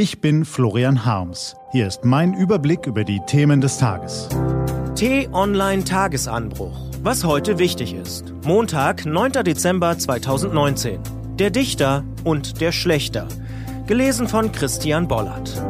Ich bin Florian Harms. Hier ist mein Überblick über die Themen des Tages. T-Online Tagesanbruch. Was heute wichtig ist. Montag, 9. Dezember 2019. Der Dichter und der Schlechter. Gelesen von Christian Bollert.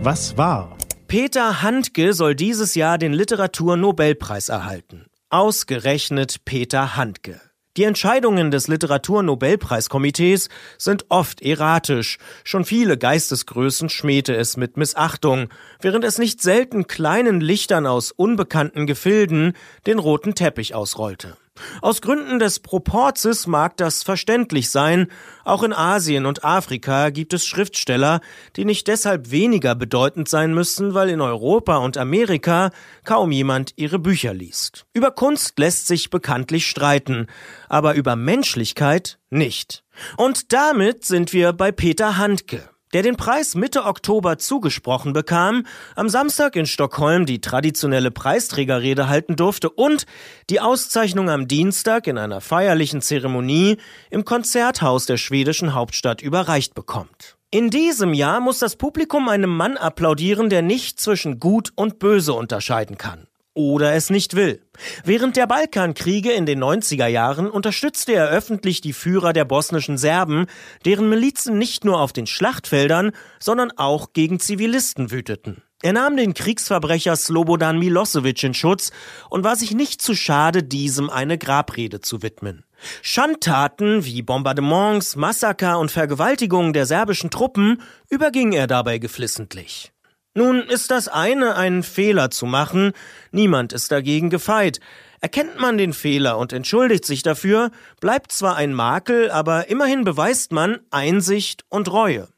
Was war? Peter Handke soll dieses Jahr den Literaturnobelpreis erhalten. Ausgerechnet Peter Handke. Die Entscheidungen des Literaturnobelpreiskomitees sind oft erratisch. Schon viele Geistesgrößen schmähte es mit Missachtung, während es nicht selten kleinen Lichtern aus unbekannten Gefilden den roten Teppich ausrollte. Aus Gründen des Proporzes mag das verständlich sein. Auch in Asien und Afrika gibt es Schriftsteller, die nicht deshalb weniger bedeutend sein müssen, weil in Europa und Amerika kaum jemand ihre Bücher liest. Über Kunst lässt sich bekanntlich streiten, aber über Menschlichkeit nicht. Und damit sind wir bei Peter Handke der den Preis Mitte Oktober zugesprochen bekam, am Samstag in Stockholm die traditionelle Preisträgerrede halten durfte und die Auszeichnung am Dienstag in einer feierlichen Zeremonie im Konzerthaus der schwedischen Hauptstadt überreicht bekommt. In diesem Jahr muss das Publikum einem Mann applaudieren, der nicht zwischen Gut und Böse unterscheiden kann oder es nicht will. Während der Balkankriege in den 90er Jahren unterstützte er öffentlich die Führer der bosnischen Serben, deren Milizen nicht nur auf den Schlachtfeldern, sondern auch gegen Zivilisten wüteten. Er nahm den Kriegsverbrecher Slobodan Milosevic in Schutz und war sich nicht zu schade, diesem eine Grabrede zu widmen. Schandtaten wie Bombardements, Massaker und Vergewaltigungen der serbischen Truppen überging er dabei geflissentlich. Nun ist das eine, einen Fehler zu machen, niemand ist dagegen gefeit. Erkennt man den Fehler und entschuldigt sich dafür, bleibt zwar ein Makel, aber immerhin beweist man Einsicht und Reue.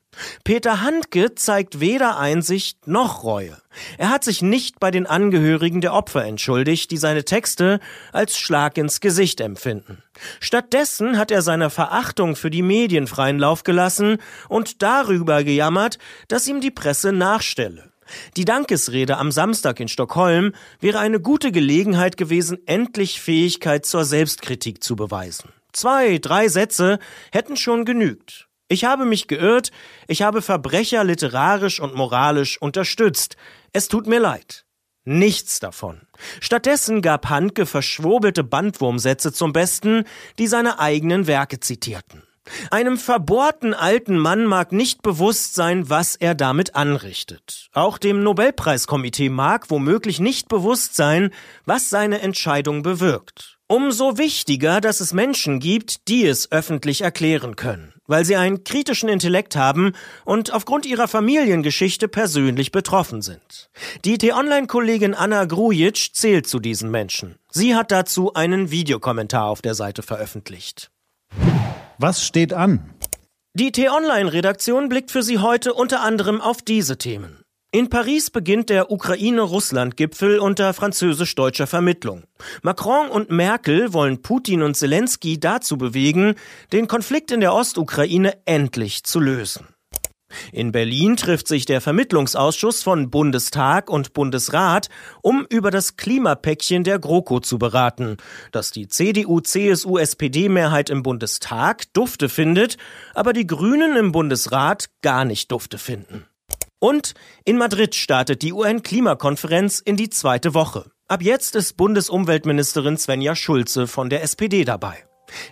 Peter Handke zeigt weder Einsicht noch Reue. Er hat sich nicht bei den Angehörigen der Opfer entschuldigt, die seine Texte als Schlag ins Gesicht empfinden. Stattdessen hat er seiner Verachtung für die Medien freien Lauf gelassen und darüber gejammert, dass ihm die Presse nachstelle. Die Dankesrede am Samstag in Stockholm wäre eine gute Gelegenheit gewesen, endlich Fähigkeit zur Selbstkritik zu beweisen. Zwei, drei Sätze hätten schon genügt. Ich habe mich geirrt, ich habe Verbrecher literarisch und moralisch unterstützt. Es tut mir leid. Nichts davon. Stattdessen gab Handke verschwobelte Bandwurmsätze zum Besten, die seine eigenen Werke zitierten. Einem verbohrten alten Mann mag nicht bewusst sein, was er damit anrichtet. Auch dem Nobelpreiskomitee mag womöglich nicht bewusst sein, was seine Entscheidung bewirkt. Umso wichtiger, dass es Menschen gibt, die es öffentlich erklären können, weil sie einen kritischen Intellekt haben und aufgrund ihrer Familiengeschichte persönlich betroffen sind. Die T-Online-Kollegin Anna Grujic zählt zu diesen Menschen. Sie hat dazu einen Videokommentar auf der Seite veröffentlicht. Was steht an? Die T-Online-Redaktion blickt für Sie heute unter anderem auf diese Themen. In Paris beginnt der Ukraine-Russland-Gipfel unter französisch-deutscher Vermittlung. Macron und Merkel wollen Putin und Zelensky dazu bewegen, den Konflikt in der Ostukraine endlich zu lösen. In Berlin trifft sich der Vermittlungsausschuss von Bundestag und Bundesrat, um über das Klimapäckchen der GroKo zu beraten, das die CDU-CSU-SPD-Mehrheit im Bundestag dufte findet, aber die Grünen im Bundesrat gar nicht dufte finden. Und in Madrid startet die UN-Klimakonferenz in die zweite Woche. Ab jetzt ist Bundesumweltministerin Svenja Schulze von der SPD dabei.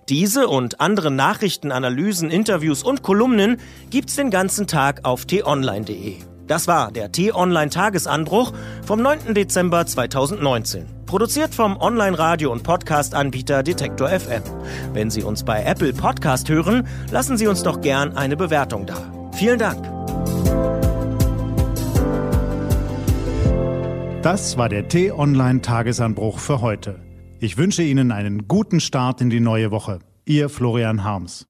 Diese und andere Nachrichten, Analysen, Interviews und Kolumnen gibt's den ganzen Tag auf t-online.de. Das war der T-Online Tagesanbruch vom 9. Dezember 2019. Produziert vom Online-Radio- und Podcast-Anbieter Detektor FM. Wenn Sie uns bei Apple Podcast hören, lassen Sie uns doch gern eine Bewertung da. Vielen Dank. Das war der T-Online-Tagesanbruch für heute. Ich wünsche Ihnen einen guten Start in die neue Woche. Ihr Florian Harms.